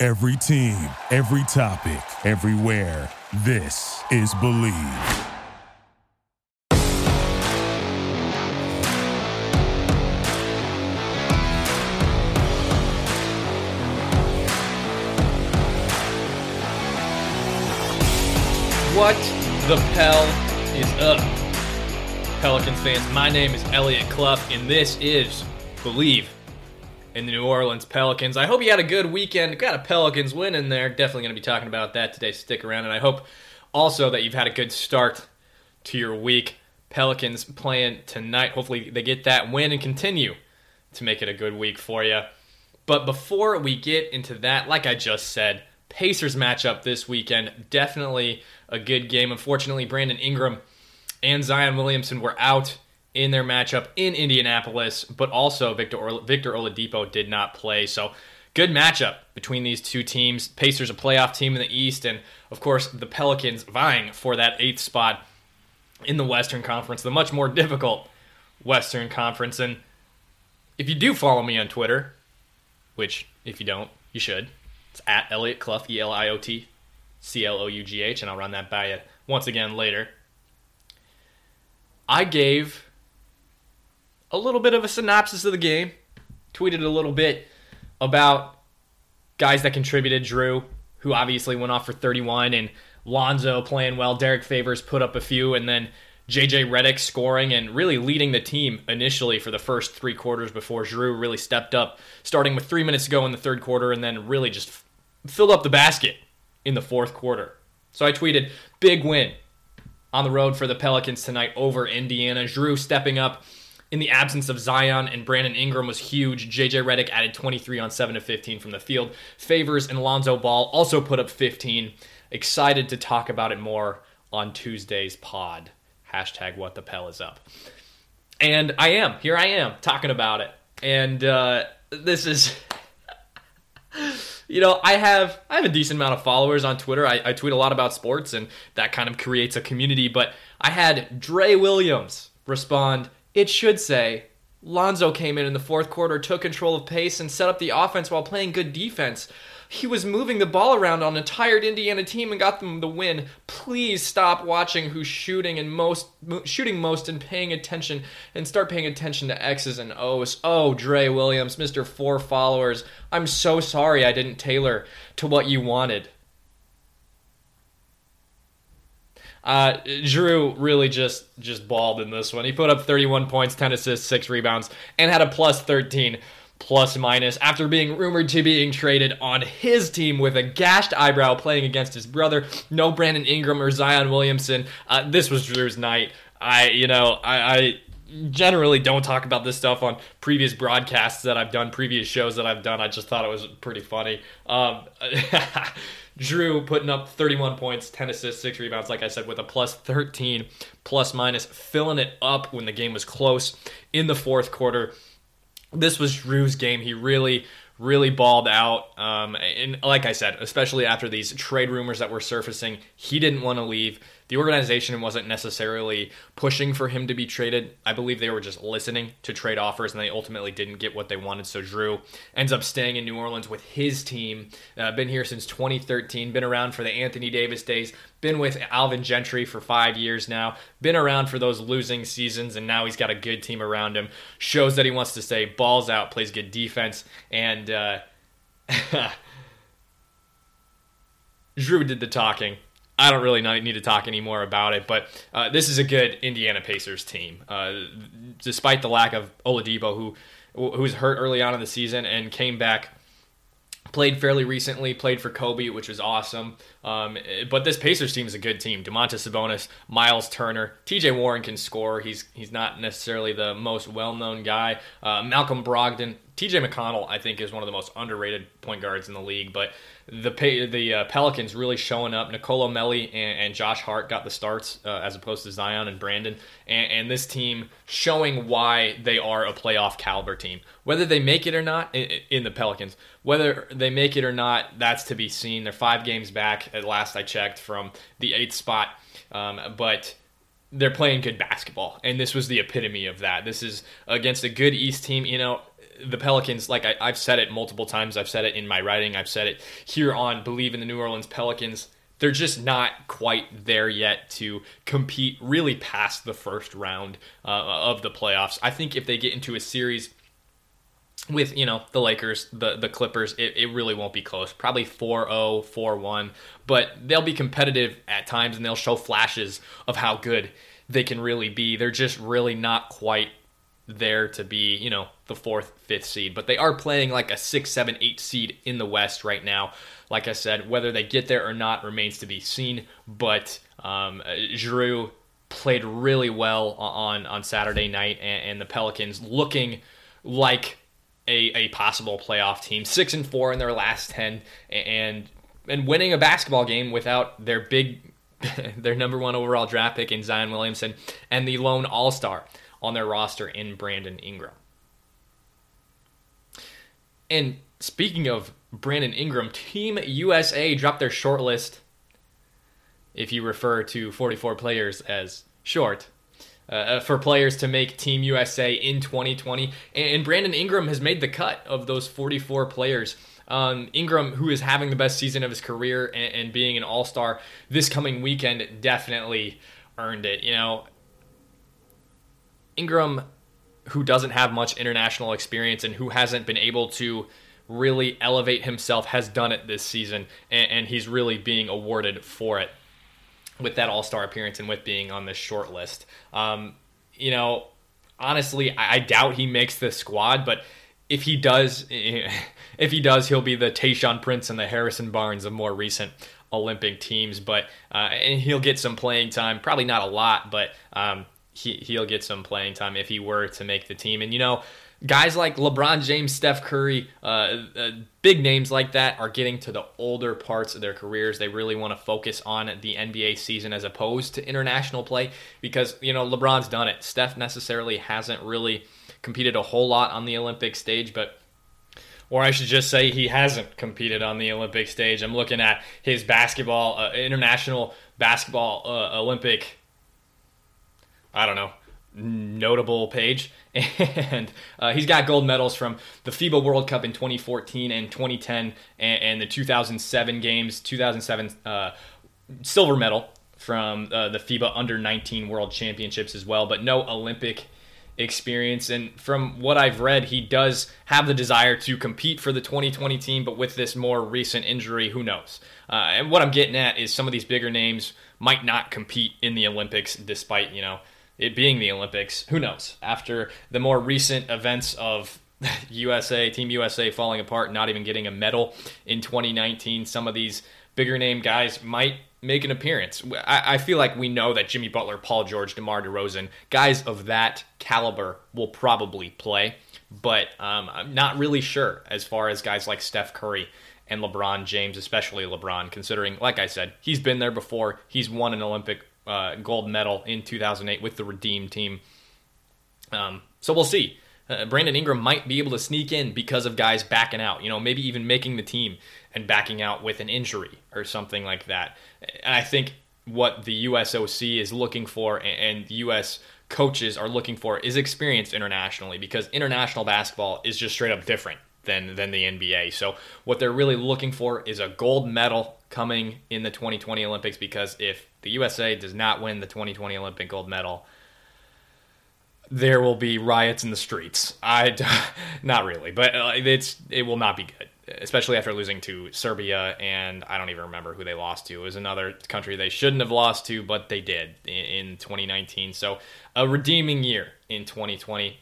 Every team, every topic, everywhere. This is Bleav. What the Pell is up? Pelicans fans, my name is Elliot Clough, and this is Bleav in the New Orleans Pelicans. I hope you had a good weekend. Got a Pelicans win in there. Definitely going to be talking about that today. Stick around, and I hope also that you've had a good start to your week. Pelicans playing tonight. Hopefully, they get that win and continue to make it a good week for you. But before we get into that, like I just said, Pacers matchup this weekend. Definitely a good game. Unfortunately, Brandon Ingram and Zion Williamson were out in their matchup in Indianapolis, but also Victor Victor Oladipo did not play. So good matchup between these two teams. Pacers a playoff team in the East, and of course the Pelicans vying for that eighth spot in the Western Conference, the much more difficult Western Conference. And if you do follow me on Twitter, which if you don't, you should, it's at Elliot Clough, E L I O T C L O U G H, and I'll run that by you once again later. I gave a little bit of a synopsis of the game, tweeted a little bit about guys that contributed. Jrue, who obviously went off for 31, and Lonzo playing well. Derrick Favors put up a few, and then JJ Redick scoring and really leading the team initially for the first three quarters before Jrue really stepped up, starting with three minutes to go in the third quarter, and then really just filled up the basket in the fourth quarter. So I tweeted, big win on the road for the Pelicans tonight over Indiana. Jrue stepping up in the absence of Zion and Brandon Ingram was huge. JJ Redick added 23 on 7 of 15 from the field. Favors and Lonzo Ball also put up 15. Excited to talk about it more on Tuesday's pod. Hashtag what the Pell is up. And I am. Here I am talking about it. And uh, this is. you know, I have I have a decent amount of followers on Twitter. I, I, tweet a lot about sports, and that kind of creates a community. But I had Dre Williams respond. It should say Lonzo came in in the fourth quarter, took control of pace, and set up the offense while playing good defense he was moving the ball around on a tired Indiana team and got them the win. Please stop watching who's shooting and most shooting most and paying attention and start paying attention to X's and O's. Oh, Dre Williams, Mr. Four Followers. I'm so sorry I didn't tailor to what you wanted. Uh, Jrue really just just balled in this one. He put up 31 points, 10 assists, 6 rebounds, and had a plus 13 plus minus after being rumored to being traded on his team with a gashed eyebrow playing against his brother. No Brandon Ingram or Zion Williamson. Uh, this was Jrue's night. I, you know, I, I generally don't talk about this stuff on previous broadcasts that I've done, previous shows that I've done. I just thought it was pretty funny. Um, Jrue putting up 31 points, 10 assists, 6 rebounds, like I said, with a plus 13, plus minus, filling it up when the game was close in the fourth quarter this was Jrue's game. He really, really balled out. Um, and like I said, especially after these trade rumors that were surfacing, he didn't want to leave. The organization wasn't necessarily pushing for him to be traded. I believe they were just listening to trade offers, and they ultimately didn't get what they wanted. So Jrue ends up staying in New Orleans with his team. Uh, been here since 2013. Been around for the Anthony Davis days. Been with Alvin Gentry for five years now. Been around for those losing seasons, and now he's got a good team around him. Shows that he wants to stay. Balls out, plays good defense, and. Uh, Jrue did the talking I don't really need to talk anymore about it, but uh, this is a good Indiana Pacers team. Uh, despite the lack of Oladipo, who who was hurt early on in the season and came back, played fairly recently, played for Kobe, which was awesome. Um, but this Pacers team is a good team. Domantas Sabonis, Miles Turner, T.J. Warren can score. He's he's not necessarily the most well known guy. Uh, Malcolm Brogdon TJ McConnell, I think, is one of the most underrated point guards in the league. But the the uh, Pelicans really showing up. Nicolo Melli and, and Josh Hart got the starts uh, as opposed to Zion and Brandon. And, and, this team showing why they are a playoff caliber team. Whether they make it or not in, in, the Pelicans, whether they make it or not, that's to be seen. They're five games back at last I checked from the eighth spot. Um, but they're playing good basketball, and this was the epitome of that. This is against a good East team. You know, the Pelicans, like I, have said it multiple times, I've said it in my writing, I've said it here on Bleav in the New Orleans Pelicans. They're just not quite there yet to compete really past the first round uh, of the playoffs. I think if they get into a series with you know the Lakers, the the Clippers, it, it really won't be close. Probably 4-0, 4-1, but they'll be competitive at times and they'll show flashes of how good they can really be. They're just really not quite there to be, you know, the fourth, fifth seed. But they are playing like a six, seven, eight seed in the West right now. Like I said, whether they get there or not remains to be seen. But um, Jrue played really well on on Saturday night, and, and the Pelicans looking like a, a possible playoff team, six and four in their last ten, and and winning a basketball game without their big, their number one overall draft pick in Zion Williamson and the lone All Star on their roster in Brandon Ingram. And speaking of Brandon Ingram, Team USA dropped their short list, if you refer to 44 players as short, uh, uh for players to make Team USA in 2020. And Brandon Ingram has made the cut of those 44 players. Um, Ingram, who is having the best season of his career and, and being an all star this coming weekend, definitely earned it. You know, Ingram, who doesn't have much international experience and who hasn't been able to really elevate himself, has done it this season, and, and he's really being awarded for it with that All Star appearance and with being on this short list. Um, you know, honestly, I, I doubt he makes the squad, but if he does, if he does, he'll be the Tayshaun Prince and the Harrison Barnes of more recent Olympic teams. But uh, and he'll get some playing time, probably not a lot, but um, he he'll get some playing time if he were to make the team. And you know, guys like LeBron James, Steph Curry, uh, uh, big names like that are getting to the older parts of their careers. They really want to focus on the NBA season as opposed to international play because you know LeBron's done it. Steph necessarily hasn't really competed a whole lot on the Olympic stage, but or I should just say he hasn't competed on the Olympic stage. I'm looking at his basketball, uh, international basketball uh, Olympic I don't know, notable page. And uh, he's got gold medals from the FIBA World Cup in 2014 and 2010, and, and the 2007 games, 2007 uh, silver medal from uh, the FIBA Under 19 World Championships as well, but no Olympic experience. And from what I've read, he does have the desire to compete for the 2020 team, but with this more recent injury, who knows? Uh, and what I'm getting at is some of these bigger names might not compete in the Olympics despite, you know, it being the Olympics. Who knows? After the more recent events of USA, Team USA falling apart, not even getting a medal in 2019, some of these bigger name guys might make an appearance. I, I, feel like we know that Jimmy Butler, Paul George, DeMar DeRozan, guys of that caliber will probably play, but um, I'm not really sure as far as guys like Steph Curry and LeBron James, especially LeBron, considering, like I said, he's been there before. He's won an Olympic uh, gold medal in 2008 with the Redeem team. Um, so we'll see. Uh, Brandon Ingram might be able to sneak in because of guys backing out, you know, maybe even making the team and backing out with an injury or something like that. And I think what the USOC is looking for and US coaches are looking for is experience internationally because international basketball is just straight up different than than the NBA. So what they're really looking for is a gold medal coming in the 2020 Olympics because if the USA does not win the 2020 Olympic gold medal, there will be riots in the streets. I not really, but uh, it's it will not be good, especially after losing to Serbia and I don't even remember who they lost to. It was another country they shouldn't have lost to, but they did in 2019. So a redeeming year in 2020.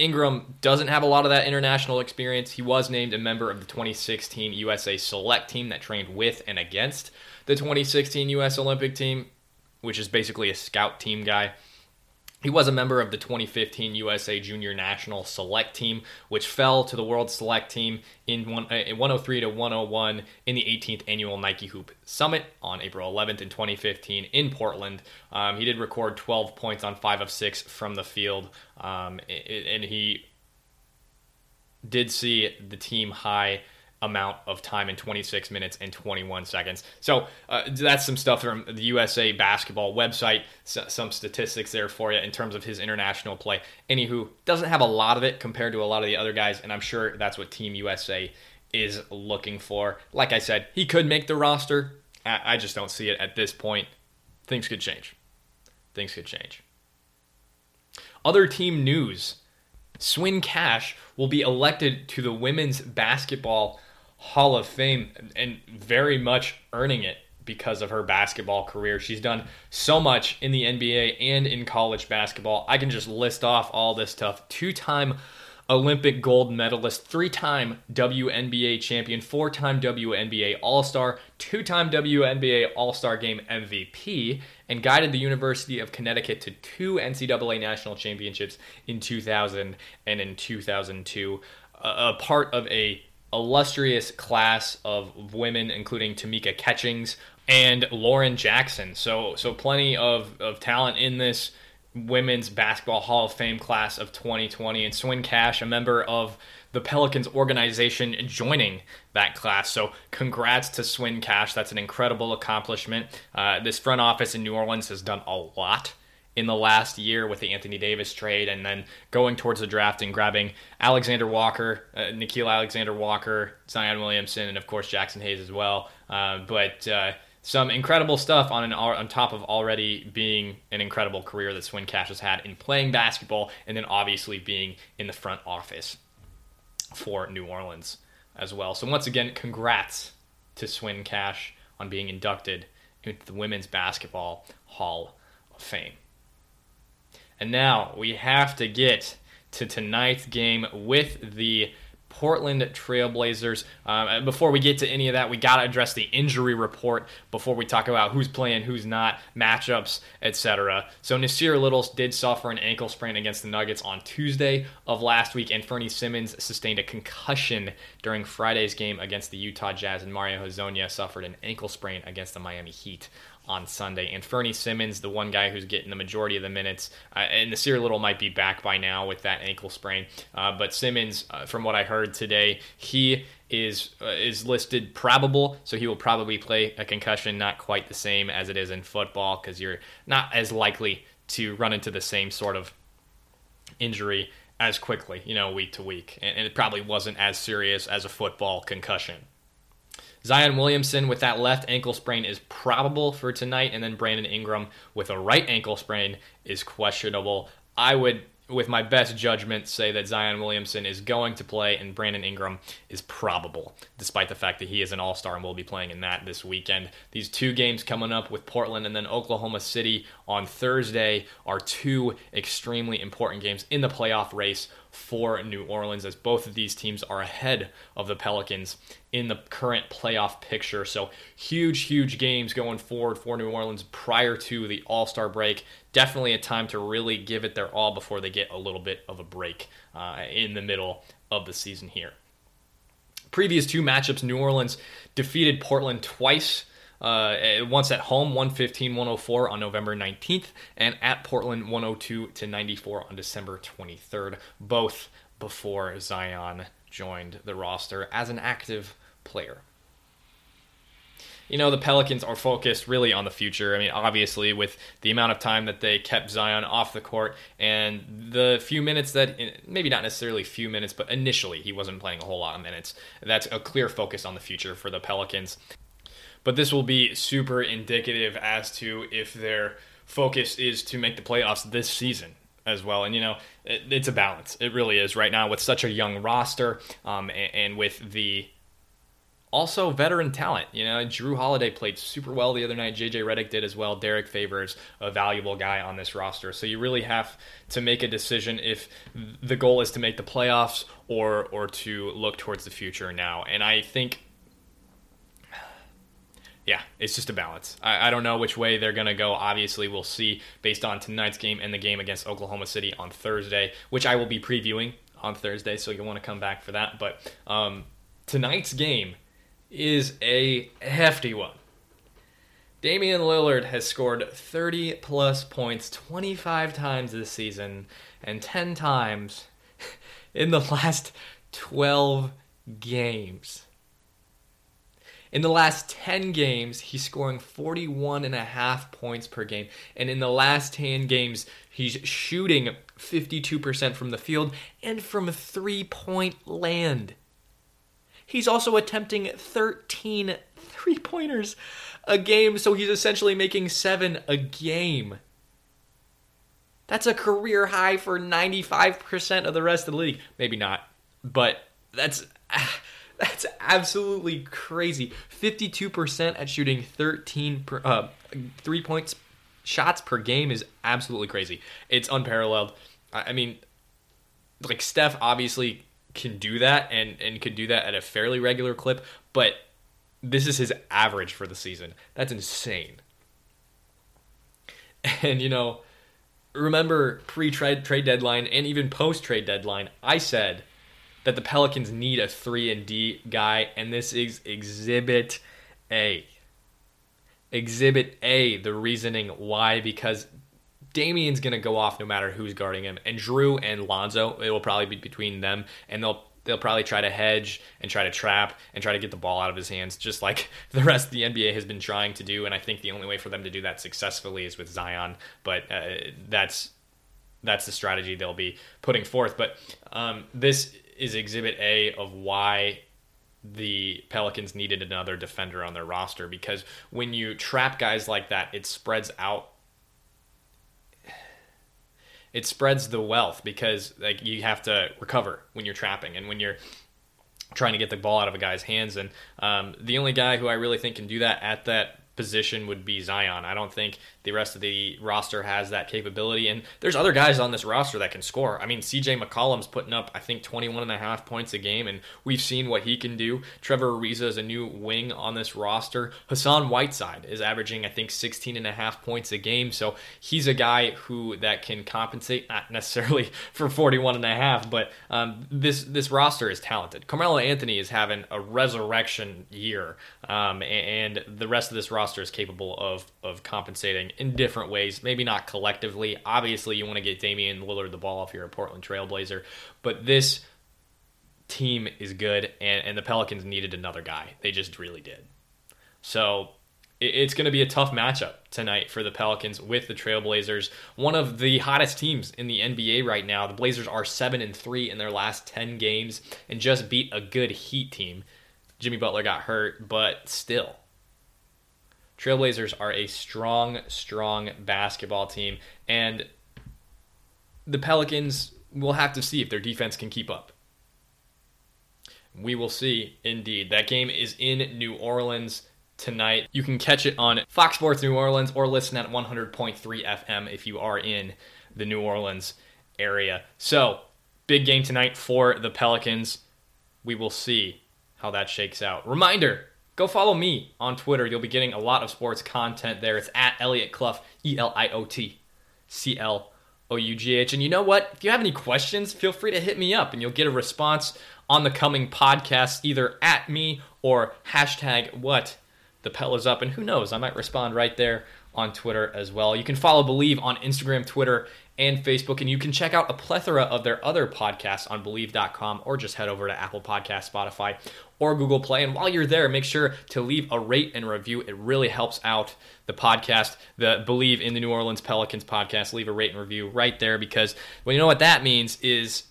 Ingram doesn't have a lot of that international experience. He was named a member of the 2016 USA select team that trained with and against the 2016 US Olympic team, which is basically a scout team guy. He was a member of the 2015 USA Junior National Select Team, which fell to the World Select Team in, one, uh, in 103 to 101 in the 18th annual Nike Hoop Summit on April 11th in 2015 in Portland. Um, he did record 12 points on five of six from the field, um, and he did see the team high amount of time in 26 minutes and 21 seconds. So uh, that's some stuff from the USA basketball website, so, some statistics there for you in terms of his international play. Anywho, doesn't have a lot of it compared to a lot of the other guys, and I'm sure that's what Team USA is looking for. Like I said, he could make the roster. I, I just don't see it at this point. Things could change. Things could change. Other team news. Swin Cash will be elected to the women's basketball Hall of Fame and very much earning it because of her basketball career. She's done so much in the NBA and in college basketball. I can just list off all this stuff. Two time Olympic gold medalist, three time WNBA champion, four time WNBA All Star, two time WNBA All Star Game MVP, and guided the University of Connecticut to two NCAA national championships in 2000 and in 2002. a part of a illustrious class of women, including Tamika Catchings and Lauren Jackson. So, so plenty of, of talent in this women's basketball Hall of Fame class of 2020. And Swin Cash, a member of the Pelicans organization, joining that class. So, congrats to Swin Cash. That's an incredible accomplishment. Uh, this front office in New Orleans has done a lot in the last year with the Anthony Davis trade, and then going towards the draft and grabbing Alexander Walker, uh, Nickeil Alexander Walker, Zion Williamson, and of course Jaxson Hayes as well. Uh, but uh, some incredible stuff on an on top of already being an incredible career that Swin Cash has had in playing basketball, and then obviously being in the front office for New Orleans as well. So once again, congrats to Swin Cash on being inducted into the Women's Basketball Hall of Fame. And now we have to get to tonight's game with the Portland Trailblazers. Um, before we get to any of that, we got to address the injury report before we talk about who's playing, who's not, matchups, etc. So Nassir Little did suffer an ankle sprain against the Nuggets on Tuesday of last week, and Fernie Simons sustained a concussion during Friday's game against the Utah Jazz, and Mario Hezonja suffered an ankle sprain against the Miami Heat on Sunday. And Fernie Simons, the one guy who's getting the majority of the minutes, uh, and Nassir Little might be back by now with that ankle sprain. Uh, but Simons, uh, from what I heard today, he is uh, is listed probable, so he will probably play a concussion. Not quite the same as it is in football, because you're not as likely to run into the same sort of injury as quickly, you know, week to week. And, and it probably wasn't as serious as a football concussion. Zion Williamson with that left ankle sprain is probable for tonight, and then Brandon Ingram with a right ankle sprain is questionable. I would, with my best judgment, say that Zion Williamson is going to play and Brandon Ingram is probable, despite the fact that he is an all star and will be playing in that this weekend. These two games coming up with Portland and then Oklahoma City on Thursday are two extremely important games in the playoff race for New Orleans, as both of these teams are ahead of the Pelicans in the current playoff picture. So, huge, huge games going forward for New Orleans prior to the All Star break. Definitely a time to really give it their all before they get a little bit of a break uh, in the middle of the season here. Previous two matchups, New Orleans defeated Portland twice uh, once at home, 115 104 on November 19th, and at Portland, 102 to 94 on December 23rd, both before Zion joined the roster as an active player. You know, the Pelicans are focused really on the future. I mean, obviously, with the amount of time that they kept Zion off the court and the few minutes that, maybe not necessarily few minutes, but initially he wasn't playing a whole lot of minutes. That's a clear focus on the future for the Pelicans but this will be super indicative as to if their focus is to make the playoffs this season as well. And you know, it, it's a balance. It really is right now with such a young roster, um, and, and, with the also veteran talent. You know, Jrue Holiday played super well the other night. JJ Redick did as well. Derrick Favors, a valuable guy on this roster. So you really have to make a decision if the goal is to make the playoffs or or to look towards the future now. And I think yeah, it's just a balance. I, I don't know which way they're going to go. Obviously, we'll see based on tonight's game and the game against Oklahoma City on Thursday, which I will be previewing on Thursday, so you'll want to come back for that. But um, tonight's game is a hefty one. Damian Lillard has scored 30 plus points 25 times this season and 10 times in the last 12 games. In the last 10 games, he's scoring 41 and a half points per game. And in the last 10 games, he's shooting 52% from the field and from three point land. He's also attempting 13 three pointers a game, so he's essentially making seven a game. That's a career high for 95% of the rest of the league. Maybe not, but that's ah, that's absolutely crazy. 52% at shooting 13 per, uh, 3 points shots per game is absolutely crazy. It's unparalleled. I mean, like Steph obviously can do that and and could do that at a fairly regular clip, but this is his average for the season. That's insane. And you know, remember pre-trade trade deadline and even post-trade deadline, I said that the Pelicans need a 3 and D guy and this is exhibit A. Exhibit A, the reasoning why because Damian's going to go off no matter who's guarding him. And Jrue and Lonzo, it will probably be between them and they'll they'll probably try to hedge and try to trap and try to get the ball out of his hands, just like the rest of the NBA has been trying to do. And I think the only way for them to do that successfully is with Zion. But uh, that's that's the strategy they'll be putting forth. But um, this is Exhibit A of why the Pelicans needed another defender on their roster because when you trap guys like that, it spreads out it spreads the wealth because like you have to recover when you're trapping and when you're trying to get the ball out of a guy's hands. And um, the only guy who I really think can do that at that position would be Zion. I don't think the rest of the roster has that capability. And there's other guys on this roster that can score. I mean, CJ McCollum's putting up, I think, 21 and a half points a game, and we've seen what he can do. Trevor Ariza is a new wing on this roster. Hassan Whiteside is averaging, I think, 16 and a half points a game. So he's a guy who that can compensate, not necessarily for 41 and a half, but um, this this roster is talented. Carmelo Anthony is having a resurrection year, um, and the rest of this roster is capable of of compensating in different ways. Maybe not collectively. Obviously, you want to get Damian Lillard the ball if you're a Portland Trailblazer, but this team is good, and, and the Pelicans needed another guy. They just really did. So it, it's going to be a tough matchup tonight for the Pelicans with the Trailblazers, one of the hottest teams in the NBA right now. The Blazers are seven and three in their last ten games, and just beat a good Heat team. Jimmy Butler got hurt, but still, Trailblazers are a strong, strong basketball team, and the Pelicans will have to see if their defense can keep up. We will see, indeed. That game is in New Orleans tonight. You can catch it on Fox Sports New Orleans or listen at 100.3 FM if you are in the New Orleans area. So, big game tonight for the Pelicans. We will see how that shakes out. Reminder go follow me on Twitter. You'll be getting a lot of sports content there. It's at Elliot Clough, E L I O T C L O U G H. And you know what? If you have any questions, feel free to hit me up and you'll get a response on the coming podcast, either at me or hashtag what the Pel is up. And who knows, I might respond right there on Twitter as well. You can follow Bleav on Instagram, Twitter, and Facebook. And you can check out a plethora of their other podcasts on Bleav.com or just head over to Apple Podcast, Spotify, or Google Play. And while you're there, make sure to leave a rate and review. It really helps out the podcast, the Bleav in the New Orleans Pelicans podcast. Leave a rate and review right there because well, you know what that means is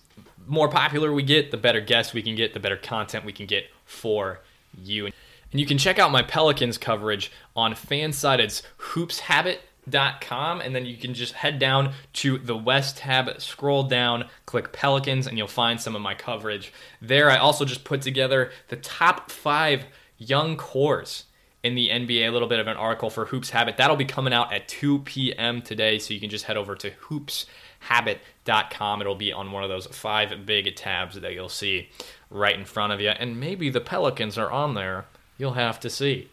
more popular we get, the better guests we can get, the better content we can get for you. And you can check out my Pelicans coverage on Fansided's Hoops Habit and then you can just head down to the west tab scroll down click pelicans and you'll find some of my coverage there. I also just put together the top five young cores in the nba a little bit of an article for hoops habit. That'll be coming out at 2 p.m today so you can just head over to hoopshabit.com it'll be on one of those five big tabs that you'll see right in front of you. And maybe the pelicans are on there you'll have to see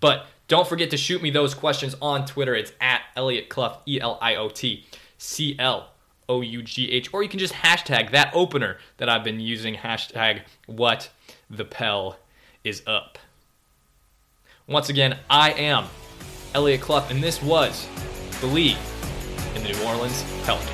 But don't forget to shoot me those questions on Twitter. It's at Elliot Clough, E L I O T C L O U G H. Or you can just hashtag that opener that I've been using, hashtag what the Pell is up. Once again, I am Elliot Clough, and this was Bleav in the New Orleans Pelicans.